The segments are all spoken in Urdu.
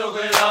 so good.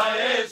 ہائے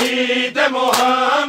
بچڑی محمد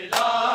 ملا